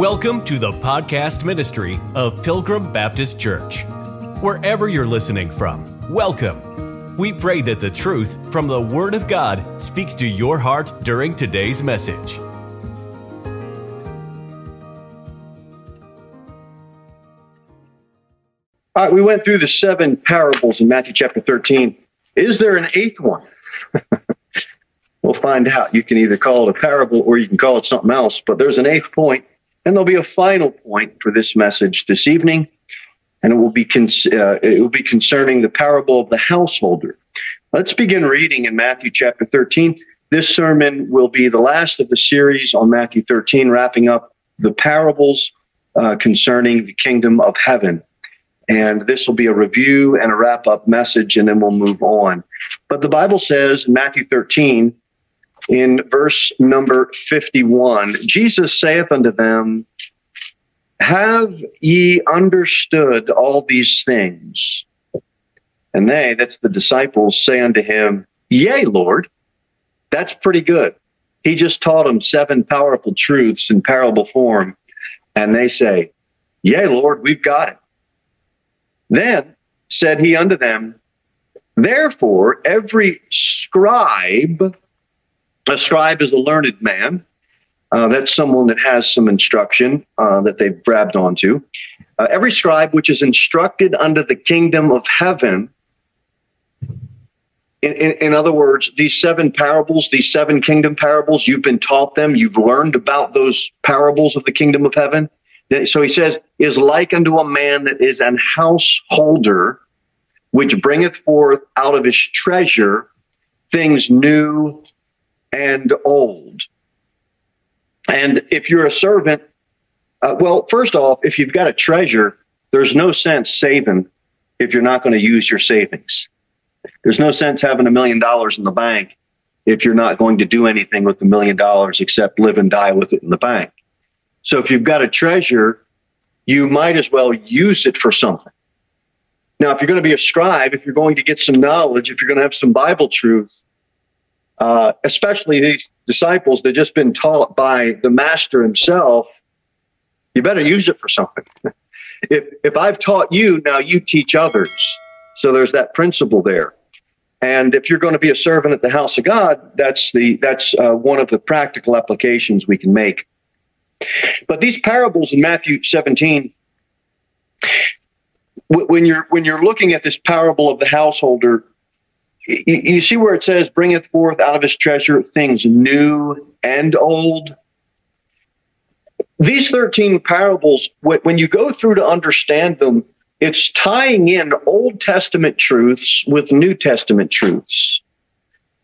Welcome to the podcast ministry of Pilgrim Baptist Church. Wherever you're listening from, welcome. We pray that the truth from the Word of God speaks to your heart during today's message. All right, we went through the seven parables in Matthew chapter 13. Is there an eighth one? we'll find out. You can either call it a parable or you can call it something else, but there's an eighth point, and there'll be a final point for this message this evening, and it will be con- uh, it will be concerning the parable of the householder. Let's begin reading in Matthew chapter 13. This sermon will be the last of the series on Matthew 13, wrapping up the parables uh, concerning the kingdom of heaven. And this will be a review and a wrap up message, and then we'll move on. But the Bible says in Matthew 13, in verse number 51, Jesus saith unto them, Have ye understood all these things? And they, that's the disciples, say unto him, Yea, Lord. That's pretty good. He just taught them seven powerful truths in parable form. And they say, Yea, Lord, we've got it. Then said he unto them, Therefore, every scribe, a scribe is a learned man. Uh, that's someone that has some instruction uh, that they've grabbed onto. Uh, every scribe which is instructed under the kingdom of heaven. In, in, in other words, these seven parables, these seven kingdom parables, you've been taught them, you've learned about those parables of the kingdom of heaven. So he says, is like unto a man that is an householder, which bringeth forth out of his treasure things new and old. And if you're a servant, uh, well, first off, if you've got a treasure, there's no sense saving if you're not going to use your savings. There's no sense having a million dollars in the bank if you're not going to do anything with the million dollars except live and die with it in the bank. So if you've got a treasure, you might as well use it for something. Now, if you're going to be a scribe, if you're going to get some knowledge, if you're going to have some Bible truth, uh, especially these disciples that just been taught by the master himself, you better use it for something. if if I've taught you, now you teach others. So there's that principle there. And if you're going to be a servant at the house of God, that's the that's uh, one of the practical applications we can make. But these parables in Matthew 17, when you're when you're looking at this parable of the householder, you, you see where it says, "Bringeth forth out of his treasure things new and old." These 13 parables, when you go through to understand them, it's tying in Old Testament truths with New Testament truths.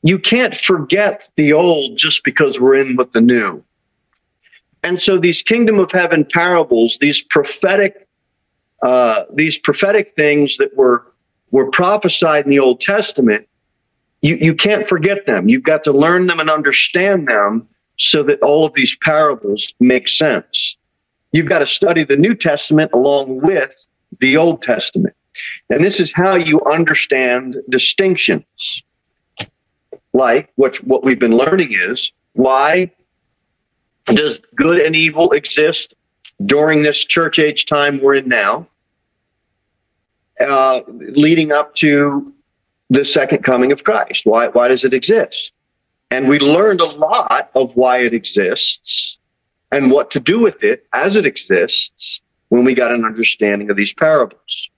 You can't forget the old just because we're in with the new. And so these kingdom of heaven parables, these prophetic, uh, these prophetic things that were were prophesied in the Old Testament, you, you can't forget them. You've got to learn them and understand them so that all of these parables make sense. You've got to study the New Testament along with the Old Testament. And this is how you understand distinctions. Like what, what we've been learning is why does good and evil exist during this church age time we're in now, uh, leading up to the second coming of Christ? Why, why does it exist? And we learned a lot of why it exists and what to do with it as it exists when we got an understanding of these parables.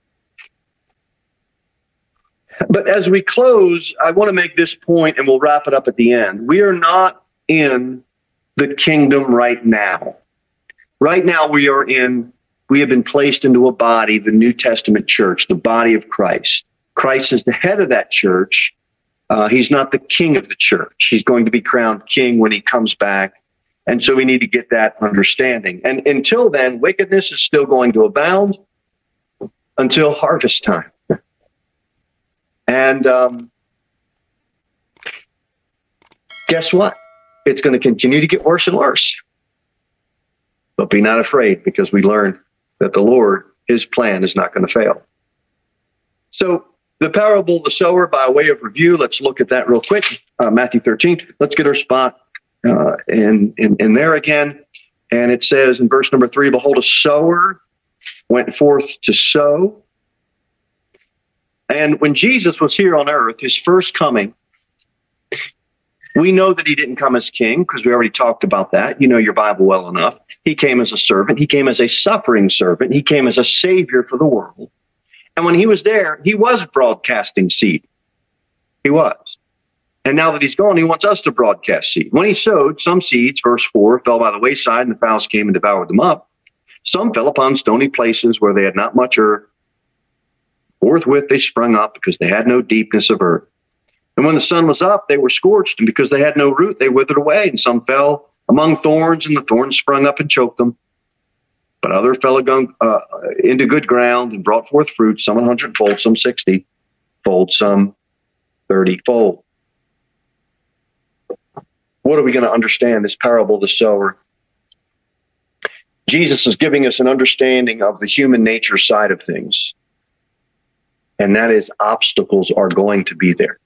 But as we close, I want to make this point and we'll wrap it up at the end. We are not in the kingdom right now. Right now, we are in, we have been placed into a body, the New Testament church, the body of Christ. Christ is the head of that church. Uh, he's not the king of the church. He's going to be crowned king when he comes back. And so we need to get that understanding. And until then, wickedness is still going to abound until harvest time. and um, guess what? it's going to continue to get worse and worse. But be not afraid because we learned that the Lord, his plan is not going to fail. So, the parable of the sower, by way of review, let's look at that real quick. Uh, Matthew 13. Let's get our spot uh, in, in, in there again. And it says in verse number three, Behold, a sower went forth to sow. And when Jesus was here on earth, his first coming, we know that he didn't come as king because we already talked about that. You know your Bible well enough. He came as a servant. He came as a suffering servant. He came as a savior for the world. And when he was there, he was broadcasting seed. He was. And now that he's gone, he wants us to broadcast seed. When he sowed, some seeds, verse 4, fell by the wayside, and the fowls came and devoured them up. Some fell upon stony places where they had not much earth. Forthwith they sprung up because they had no deepness of earth. And when the sun was up, they were scorched, and because they had no root, they withered away. And some fell among thorns, and the thorns sprung up and choked them. But other fell uh, into good ground and brought forth fruit, some 100 fold, some sixty fold, some thirty fold. What are we going to understand this parable the sower? Jesus is giving us an understanding of the human nature side of things. And that is obstacles are going to be there.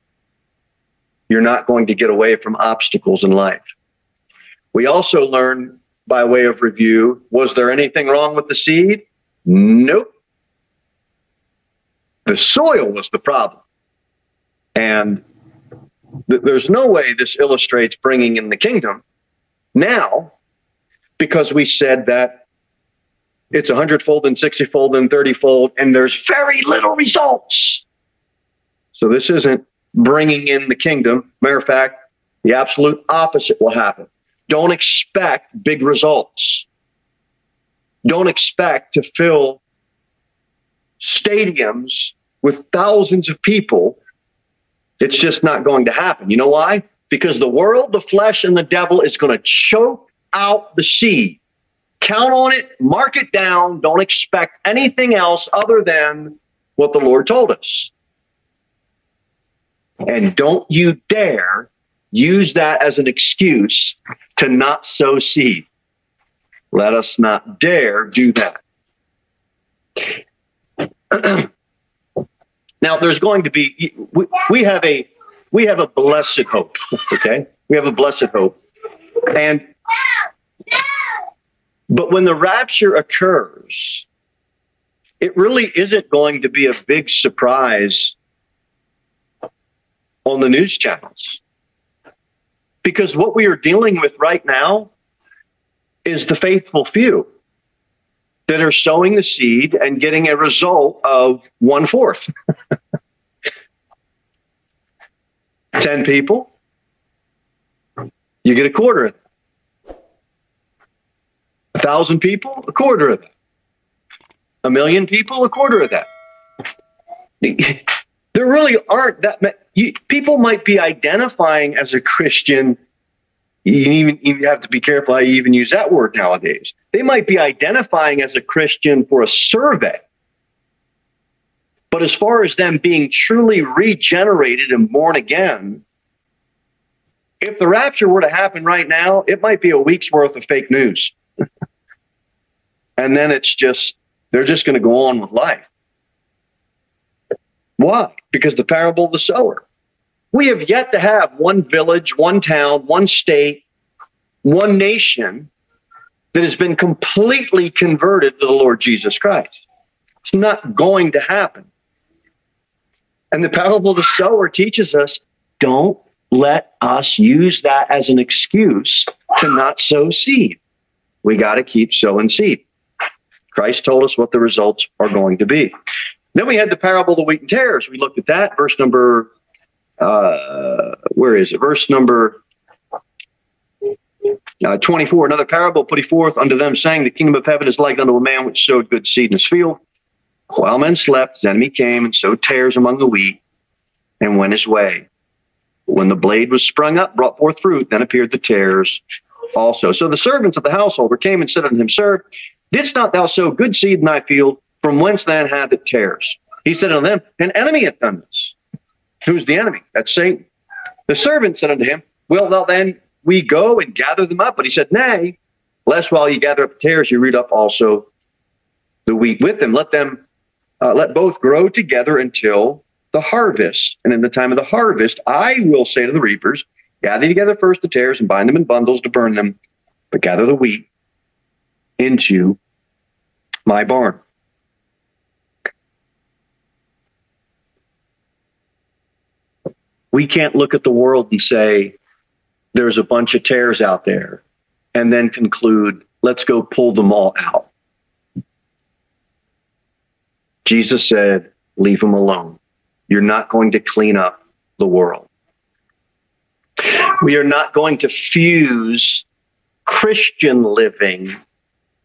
You're not going to get away from obstacles in life. We also learn by way of review was there anything wrong with the seed? Nope. The soil was the problem. And th- there's no way this illustrates bringing in the kingdom now because we said that it's a hundredfold and sixtyfold and thirtyfold, and there's very little results. So this isn't bringing in the kingdom. Matter of fact, the absolute opposite will happen. Don't expect big results. Don't expect to fill stadiums with thousands of people. It's just not going to happen. You know why? Because the world, the flesh, and the devil is going to choke out the seed. Count on it, mark it down. Don't expect anything else other than what the Lord told us. And don't you dare use that as an excuse to not sow seed. Let us not dare do that. now there's going to be we, we have a we have a blessed hope, okay? We have a blessed hope. And but when the rapture occurs, it really isn't going to be a big surprise on the news channels. Because what we are dealing with right now is the faithful few that are sowing the seed and getting a result of one fourth. 10 people, you get a quarter of. A thousand people, a quarter of that. A million people, a quarter of that. There really aren't that many. You, people might be identifying as a Christian. You even, you have to be careful how you even use that word nowadays. They might be identifying as a Christian for a survey. But as far as them being truly regenerated and born again, if the rapture were to happen right now, it might be a week's worth of fake news. and then it's just, they're just going to go on with life. Why? Because the parable of the sower. We have yet to have one village, one town, one state, one nation that has been completely converted to the Lord Jesus Christ. It's not going to happen. And the parable of the sower teaches us don't let us use that as an excuse to not sow seed. We got to keep sowing seed. Christ told us what the results are going to be. Then we had the parable of the wheat and tares. We looked at that, verse number, uh, where is it? Verse number uh, 24. Another parable put he forth unto them, saying, The kingdom of heaven is like unto a man which sowed good seed in his field. While men slept, his enemy came and sowed tares among the wheat and went his way. When the blade was sprung up, brought forth fruit, then appeared the tares also. So the servants of the householder came and said unto him, Sir, didst not thou sow good seed in thy field? From whence then hath it tares? He said unto them, An enemy hath done this. Who's the enemy? That's Satan. The servant said unto him, Will thou then we go and gather them up? But he said, Nay, lest while ye gather up the tares, you root up also the wheat with them. Let them, uh, let both grow together until the harvest. And in the time of the harvest, I will say to the reapers, Gather together first the tares and bind them in bundles to burn them, but gather the wheat into my barn. We can't look at the world and say, there's a bunch of tares out there, and then conclude, let's go pull them all out. Jesus said, leave them alone. You're not going to clean up the world. We are not going to fuse Christian living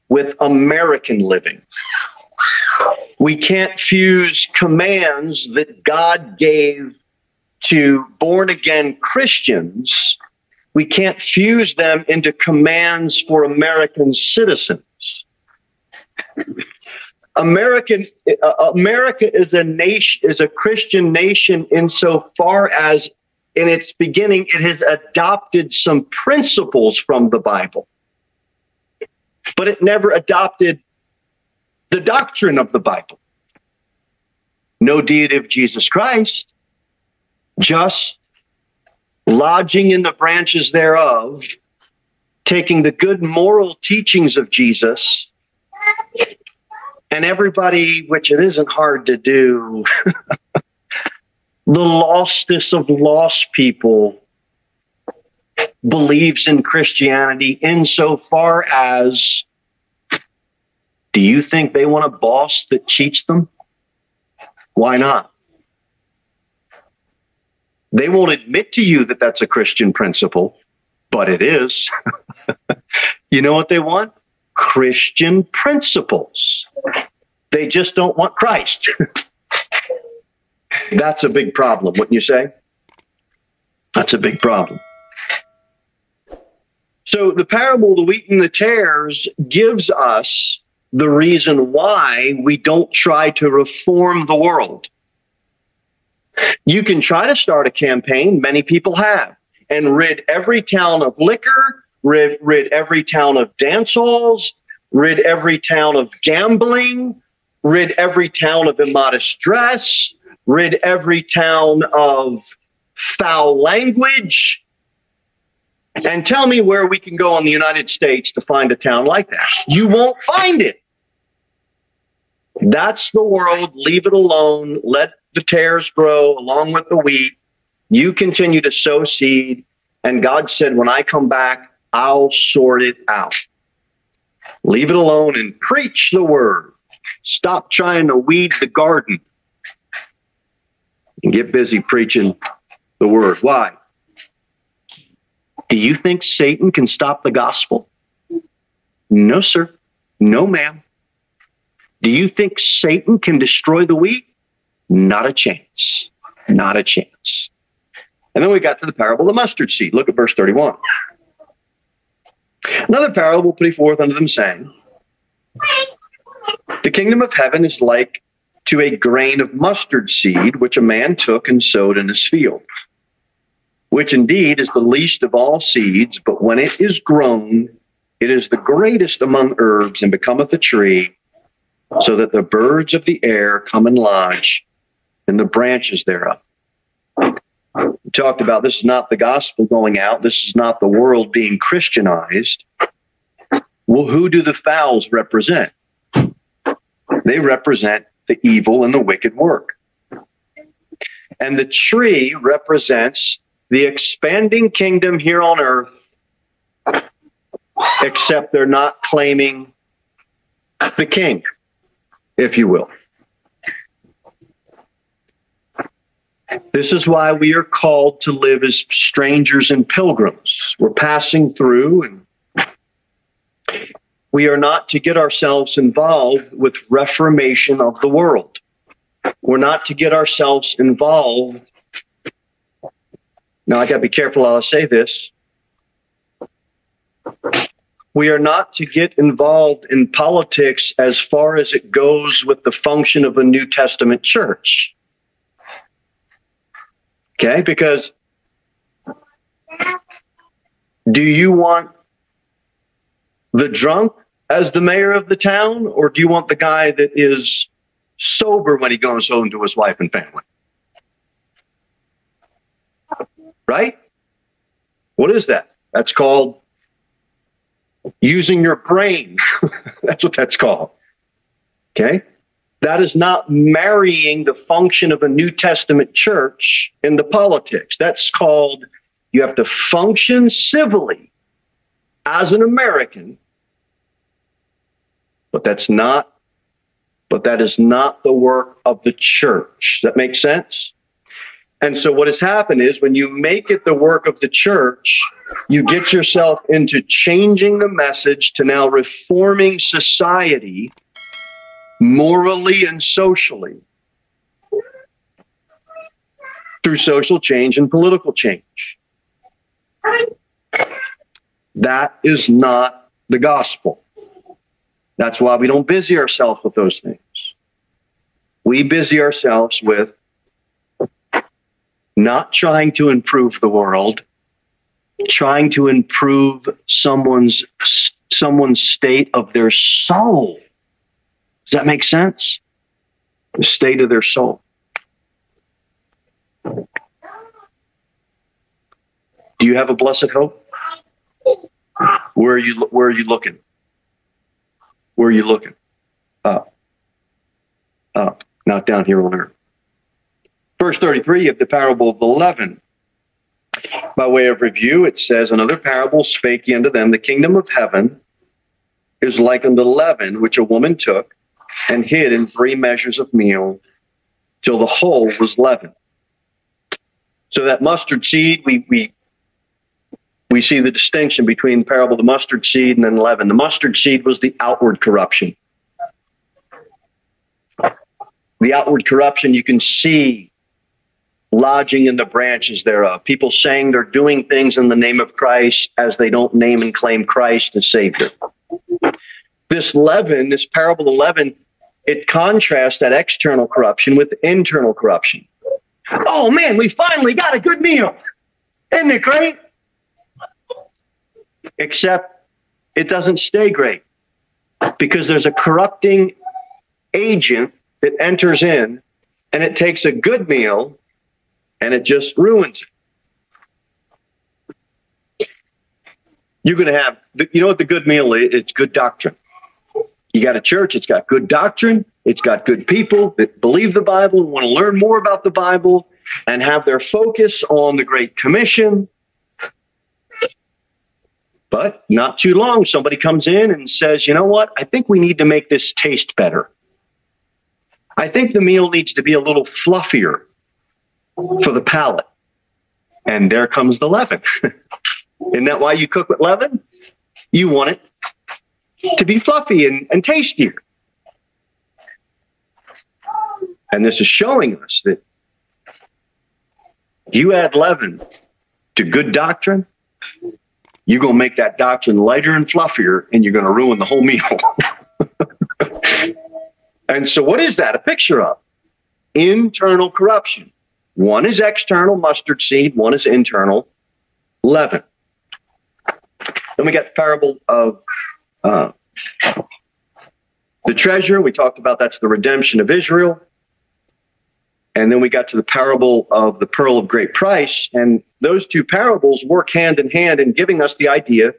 with American living. We can't fuse commands that God gave to born again Christians. We can't fuse them into commands for American citizens. American uh, America is a nation is a Christian nation insofar as in its beginning it has adopted some principles from the Bible but it never adopted the doctrine of the Bible. No deity of Jesus Christ, just lodging in the branches thereof, taking the good moral teachings of Jesus, and everybody, which it isn't hard to do, the lostest of lost people believes in Christianity insofar as do you think they want a boss that cheats them? Why not? They won't admit to you that that's a Christian principle, but it is. you know what they want? Christian principles. They just don't want Christ. that's a big problem, wouldn't you say? That's a big problem. So the parable the wheat and the tares gives us the reason why we don't try to reform the world. You can try to start a campaign, many people have, and rid every town of liquor, rid, rid every town of dance halls, rid every town of gambling, rid every town of immodest dress, rid every town of foul language, and tell me where we can go in the United States to find a town like that. You won't find it. That's the world. Leave it alone. Let the tares grow along with the wheat. You continue to sow seed. And God said, when I come back, I'll sort it out. Leave it alone and preach the word. Stop trying to weed the garden and get busy preaching the word. Why? Do you think Satan can stop the gospel? No, sir. No, ma'am. Do you think Satan can destroy the wheat? Not a chance. Not a chance. And then we got to the parable of the mustard seed. Look at verse 31. Another parable put forth unto them, saying, The kingdom of heaven is like to a grain of mustard seed, which a man took and sowed in his field which indeed is the least of all seeds, but when it is grown, it is the greatest among herbs and becometh a tree, so that the birds of the air come and lodge in the branches thereof. We talked about this is not the gospel going out, this is not the world being Christianized. Well, who do the fowls represent? They represent the evil and the wicked work. And the tree represents the expanding kingdom here on earth, except they're not claiming the king, if you will. This is why we are called to live as strangers and pilgrims. We're passing through, and we are not to get ourselves involved with reformation of the world. We're not to get ourselves involved now, I got to be careful how I say this. We are not to get involved in politics as far as it goes with the function of a New Testament church. Okay, because do you want the drunk as the mayor of the town, or do you want the guy that is sober when he goes home to his wife and family? right? What is that? That's called using your brain. that's what that's called. Okay? That is not marrying the function of a New Testament church in the politics. That's called you have to function civilly as an American, but that's not but that is not the work of the church. That makes sense? And so what has happened is when you make it the work of the church, you get yourself into changing the message to now reforming society morally and socially through social change and political change. That is not the gospel. That's why we don't busy ourselves with those things. We busy ourselves with not trying to improve the world, trying to improve someone's someone's state of their soul. Does that make sense? The state of their soul. Do you have a blessed hope? Where are you where are you looking? Where are you looking? Up. Up. Not down here on earth. Verse 33 of the parable of the leaven. By way of review, it says, Another parable spake he unto them, The kingdom of heaven is like unto leaven, which a woman took and hid in three measures of meal till the whole was leavened. So that mustard seed, we, we we see the distinction between the parable of the mustard seed and then leaven. The mustard seed was the outward corruption. The outward corruption you can see lodging in the branches thereof. People saying they're doing things in the name of Christ as they don't name and claim Christ as Savior. This leaven, this parable of leaven, it contrasts that external corruption with internal corruption. Oh man, we finally got a good meal. Isn't it great? except it doesn't stay great because there's a corrupting agent that enters in and it takes a good meal and it just ruins it. You're going to have, you know what the good meal is? It's good doctrine. You got a church, it's got good doctrine, it's got good people that believe the Bible, want to learn more about the Bible, and have their focus on the Great Commission but not too long, somebody comes in and says, you know what? I think we need to make this taste better. I think the meal needs to be a little fluffier for the palate. And there comes the leaven. Isn't that why you cook with leaven? You want it to be fluffy and, and tastier. And this is showing us that you add leaven to good doctrine, you're going to make that doctrine lighter and fluffier, and you're going to ruin the whole meal. and so, what is that a picture of? Internal corruption. One is external mustard seed, one is internal leaven. Then we got the parable of uh, the treasure. We talked about that's the redemption of Israel. And then we got to the parable of the pearl of great price. And those two parables work hand in hand in giving us the idea,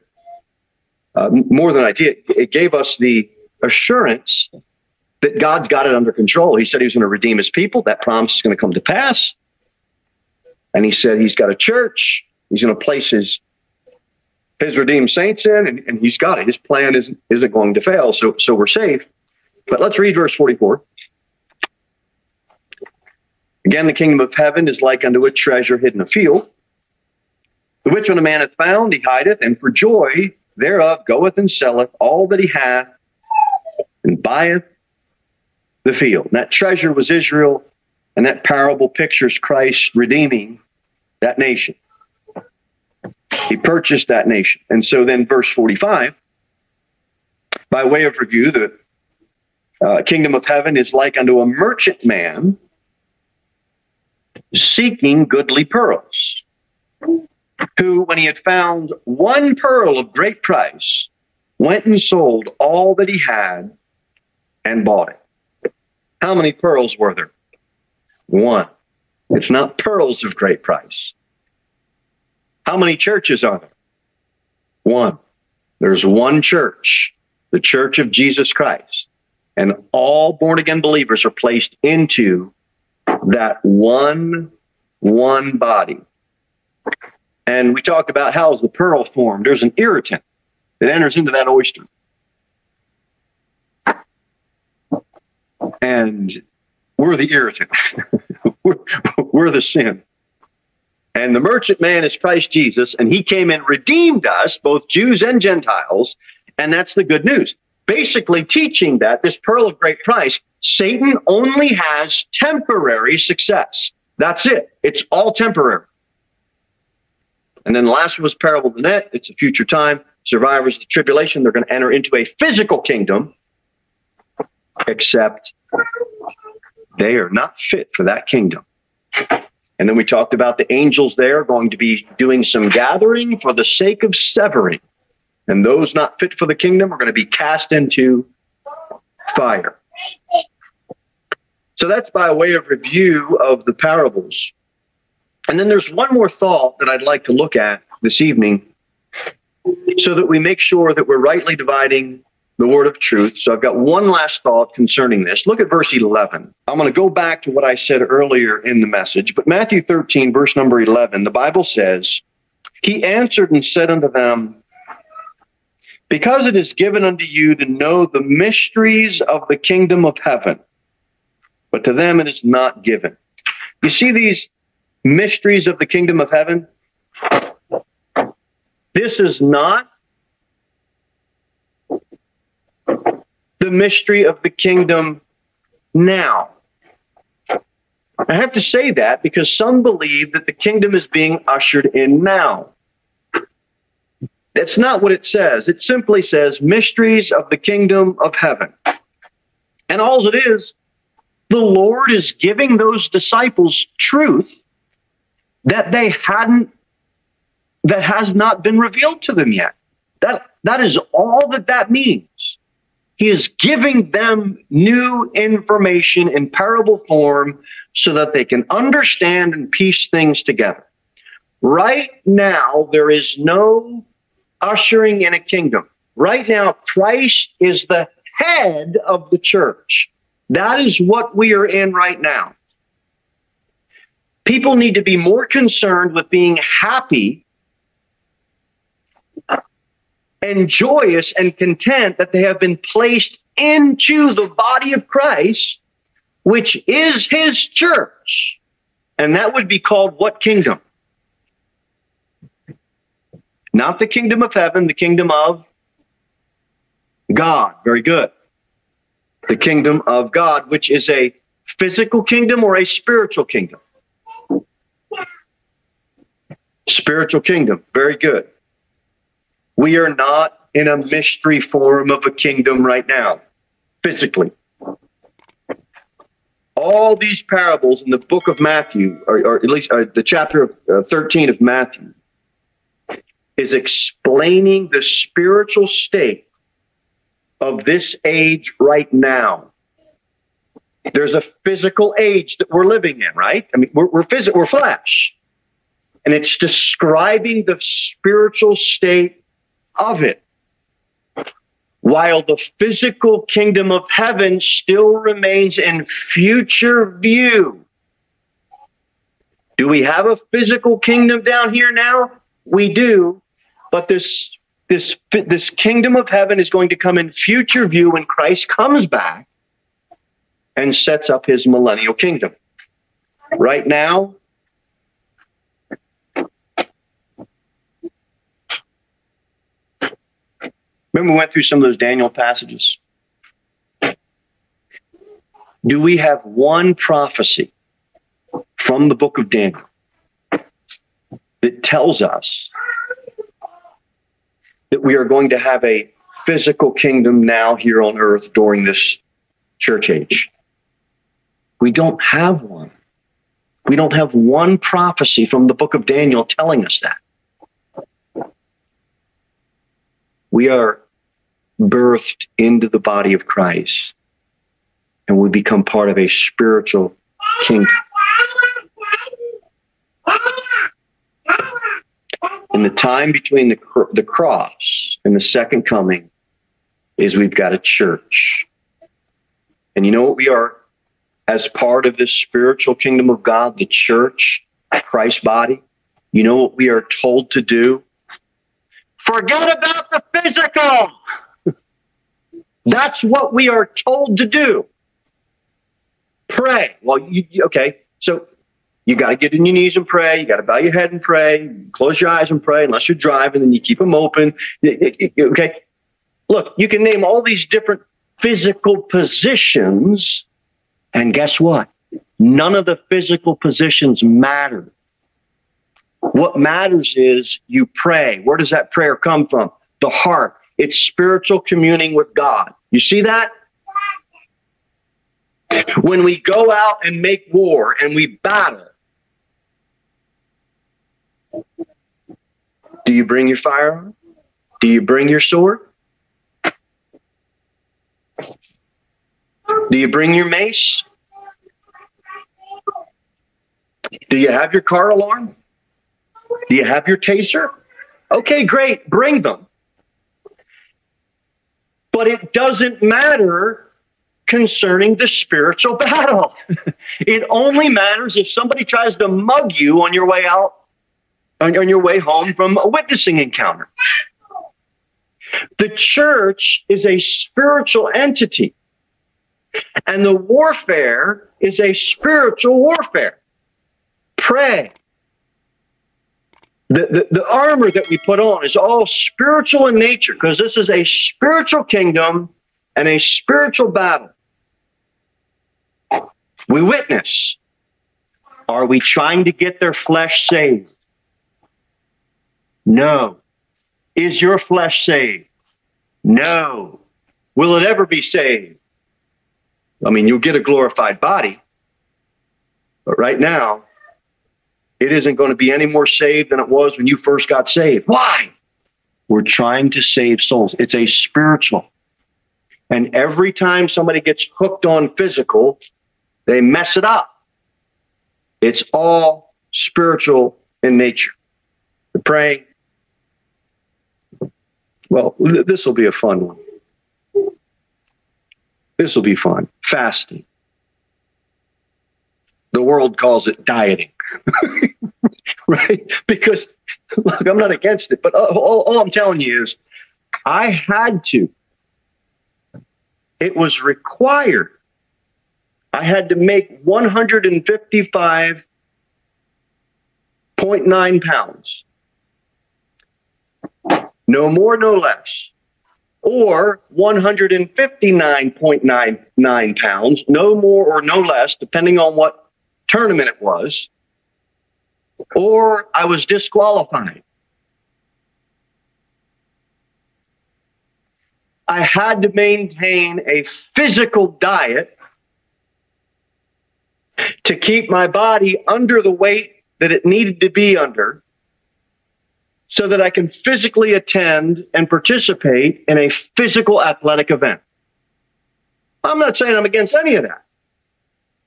uh, more than idea, it gave us the assurance that God's got it under control. He said he was going to redeem his people. That promise is going to come to pass. And he said he's got a church. He's going to place his his redeemed saints in, and, and he's got it. His plan isn't isn't going to fail. So so we're safe. But let's read verse 44. Again, the kingdom of heaven is like unto a treasure hidden in a field, the which when a man hath found, he hideth, and for joy thereof goeth and selleth all that he hath, and buyeth the field. And that treasure was Israel, and that parable pictures Christ redeeming that nation. He purchased that nation. And so then, verse 45, by way of review, the uh, kingdom of heaven is like unto a merchant man seeking goodly pearls, who, when he had found one pearl of great price, went and sold all that he had and bought it. How many pearls were there? One. It's not pearls of great price. How many churches are there? One. There's one church. the church of Jesus Christ. And all born again believers are placed into that one, one body. And we talked about how's the pearl formed. There's an irritant that enters into that oyster. And we're the irritant. we're, we're the sin. And the merchant man is Christ Jesus, and he came and redeemed us, both Jews and Gentiles. And that's the good news. Basically, teaching that this pearl of great price, Satan only has temporary success. That's it. It's all temporary. And then the last one was parable of the net. It's a future time. Survivors of the tribulation, they're going to enter into a physical kingdom, except they are not fit for that kingdom. And then we talked about the angels there going to be doing some gathering for the sake of severing. And those not fit for the kingdom are going to be cast into fire. So that's by way of review of the parables. And then there's one more thought that I'd like to look at this evening so that we make sure that we're rightly dividing the word of truth. So I've got one last thought concerning this. Look at verse 11. I'm going to go back to what I said earlier in the message, but Matthew 13, verse number 11, the Bible says, He answered and said unto them, Because it is given unto you to know the mysteries of the kingdom of heaven, but to them it is not given. You see these mysteries of the kingdom of heaven? This is not the mystery of the kingdom now. I have to say that because some believe that the kingdom is being ushered in now. That's not what it says. It simply says mysteries of the kingdom of heaven. And all it is, the Lord is giving those disciples truth that they hadn't, that has not been revealed to them yet. That, that is all that that means. He is giving them new information in parable form so that they can understand and piece things together. Right now, there is no ushering in a kingdom. Right now, Christ is the head of the church. That is what we are in right now. People need to be more concerned with being happy and joyous and content that they have been placed into the body of Christ, which is his church. And that would be called what kingdom? Not the kingdom of heaven, the kingdom of God. Very good. The kingdom of God, which is a physical kingdom or a spiritual kingdom? Spiritual kingdom. Very good. We are not in a mystery form of a kingdom right now, physically. All these parables in the book of Matthew, or, or at least uh, the chapter of, uh, 13 of Matthew, is explaining the spiritual state of this age right now. There's a physical age that we're living in, right? I mean, we're, we're, phys- we're flesh. And it's describing the spiritual state of it. While the physical kingdom of heaven still remains in future view. Do we have a physical kingdom down here now? We do. But this, this, this kingdom of heaven is going to come in future view when Christ comes back and sets up his millennial kingdom. Right now, Remember, we went through some of those Daniel passages. Do we have one prophecy from the book of Daniel that tells us that we are going to have a physical kingdom now here on earth during this church age? We don't have one. We don't have one prophecy from the book of Daniel telling us that. We are birthed into the body of Christ and we become part of a spiritual kingdom. In the time between the, the cross and the second coming, is we've got a church. And you know what we are as part of this spiritual kingdom of God, the church, Christ's body? You know what we are told to do? Forget about the physical. That's what we are told to do. Pray. Well, you, okay, so you got to get in your knees and pray. You got to bow your head and pray. Close your eyes and pray, unless you're driving, and you keep them open. Okay. Look, you can name all these different physical positions, and guess what? None of the physical positions matter. What matters is you pray. Where does that prayer come from? The heart. It's spiritual communing with God. You see that? When we go out and make war and we battle, do you bring your firearm? Do you bring your sword? Do you bring your mace? Do you have your car alarm? Do you have your taser? Okay, great, bring them. But it doesn't matter concerning the spiritual battle. it only matters if somebody tries to mug you on your way out, on, on your way home from a witnessing encounter. The church is a spiritual entity, and the warfare is a spiritual warfare. Pray, the, the, the armor that we put on is all spiritual in nature because this is a spiritual kingdom and a spiritual battle. We witness. Are we trying to get their flesh saved? No. Is your flesh saved? No. Will it ever be saved? I mean, you'll get a glorified body, but right now, it isn't going to be any more saved than it was when you first got saved. Why? We're trying to save souls. It's a spiritual. And every time somebody gets hooked on physical, they mess it up. It's all spiritual in nature. The praying. Well, this will be a fun one. This will be fun. Fasting. The world calls it dieting. right? Because look, I'm not against it, but all, all I'm telling you is I had to. It was required. I had to make 155.9 pounds. No more, no less. Or 159.99 pounds, no more or no less, depending on what tournament it was or I was disqualified. I had to maintain a physical diet to keep my body under the weight that it needed to be under so that I can physically attend and participate in a physical athletic event. I'm not saying I'm against any of that.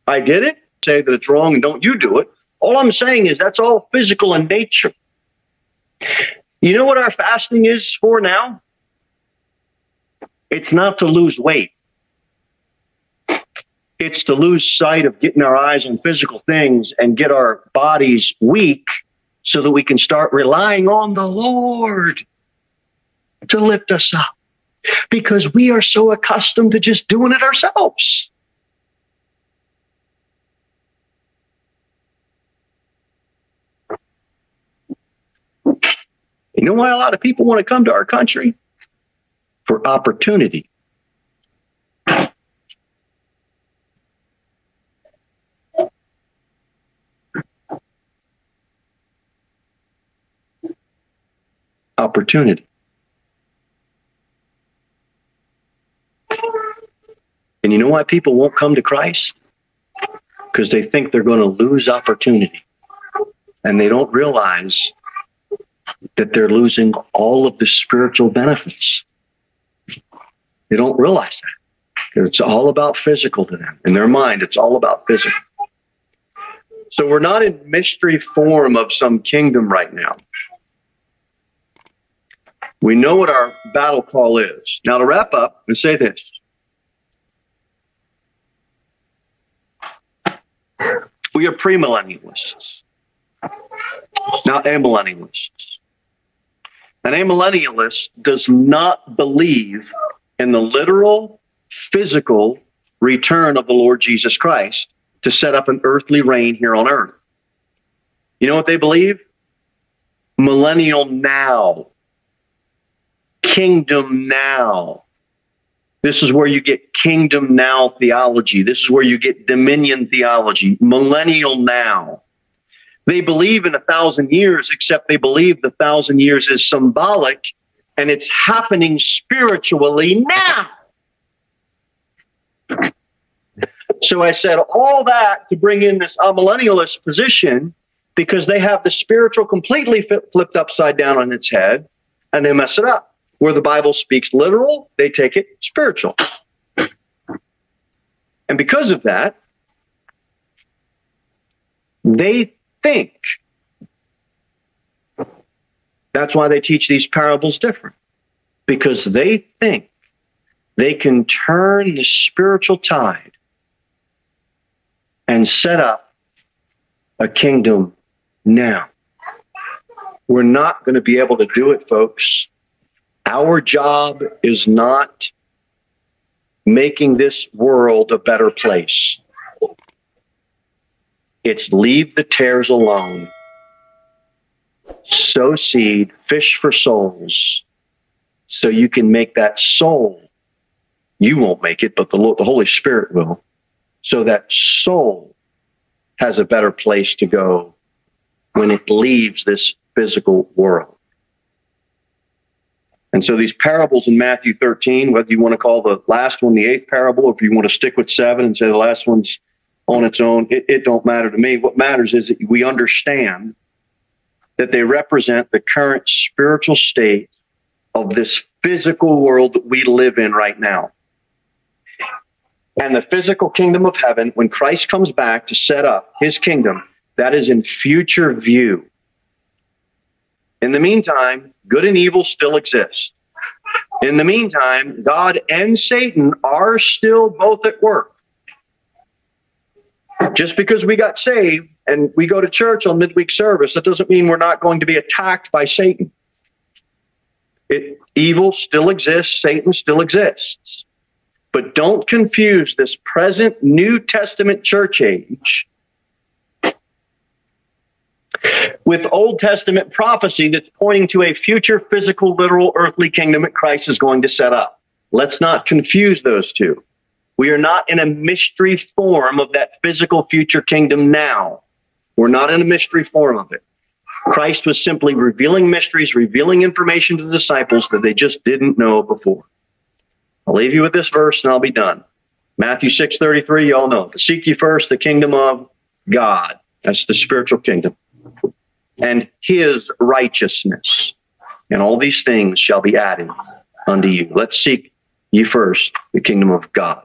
I did it, say that it's wrong and don't you do it. All I'm saying is that's all physical in nature. You know what our fasting is for now? It's not to lose weight. It's to lose sight of getting our eyes on physical things and get our bodies weak so that we can start relying on the Lord to lift us up because we are so accustomed to just doing it ourselves. You know why a lot of people want to come to our country? For opportunity. Opportunity. And you know why people won't come to Christ? Because they think they're going to lose opportunity. And they don't realize that they're losing all of the spiritual benefits. They don't realize that. It's all about physical to them. In their mind, it's all about physical. So we're not in mystery form of some kingdom right now. We know what our battle call is. Now, to wrap up and say this we are premillennialists, not amillennialists. An amillennialist does not believe in the literal, physical return of the Lord Jesus Christ to set up an earthly reign here on earth. You know what they believe? Millennial now. Kingdom now. This is where you get kingdom now theology. This is where you get dominion theology. Millennial now. They believe in a thousand years, except they believe the thousand years is symbolic and it's happening spiritually now. So I said all that to bring in this amillennialist position because they have the spiritual completely flipped upside down on its head and they mess it up. Where the Bible speaks literal, they take it spiritual. And because of that, they think. That's why they teach these parables different, because they think they can turn the spiritual tide and set up a kingdom now. We're not going to be able to do it, folks. Our job is not making this world a better place. It's leave the tares alone, sow seed, fish for souls, so you can make that soul. You won't make it, but the, the Holy Spirit will. So that soul has a better place to go when it leaves this physical world. And so these parables in Matthew 13, whether you want to call the last one the eighth parable, or if you want to stick with seven and say the last one's on its own, it, it don't matter to me. What matters is that we understand that they represent the current spiritual state of this physical world that we live in right now. And the physical kingdom of heaven, when Christ comes back to set up his kingdom, that is in future view. In the meantime, good and evil still exist. In the meantime, God and Satan are still both at work. Just because we got saved and we go to church on midweek service, that doesn't mean we're not going to be attacked by Satan. It, evil still exists, Satan still exists. But don't confuse this present New Testament church age with Old Testament prophecy that's pointing to a future physical, literal, earthly kingdom that Christ is going to set up. Let's not confuse those two. We are not in a mystery form of that physical future kingdom now. We're not in a mystery form of it. Christ was simply revealing mysteries, revealing information to the disciples that they just didn't know before. I'll leave you with this verse and I'll be done. Matthew 6:33, you all know. Seek ye first the kingdom of God. That's the spiritual kingdom. And his righteousness. And all these things shall be added unto you. Let's seek ye first the kingdom of God.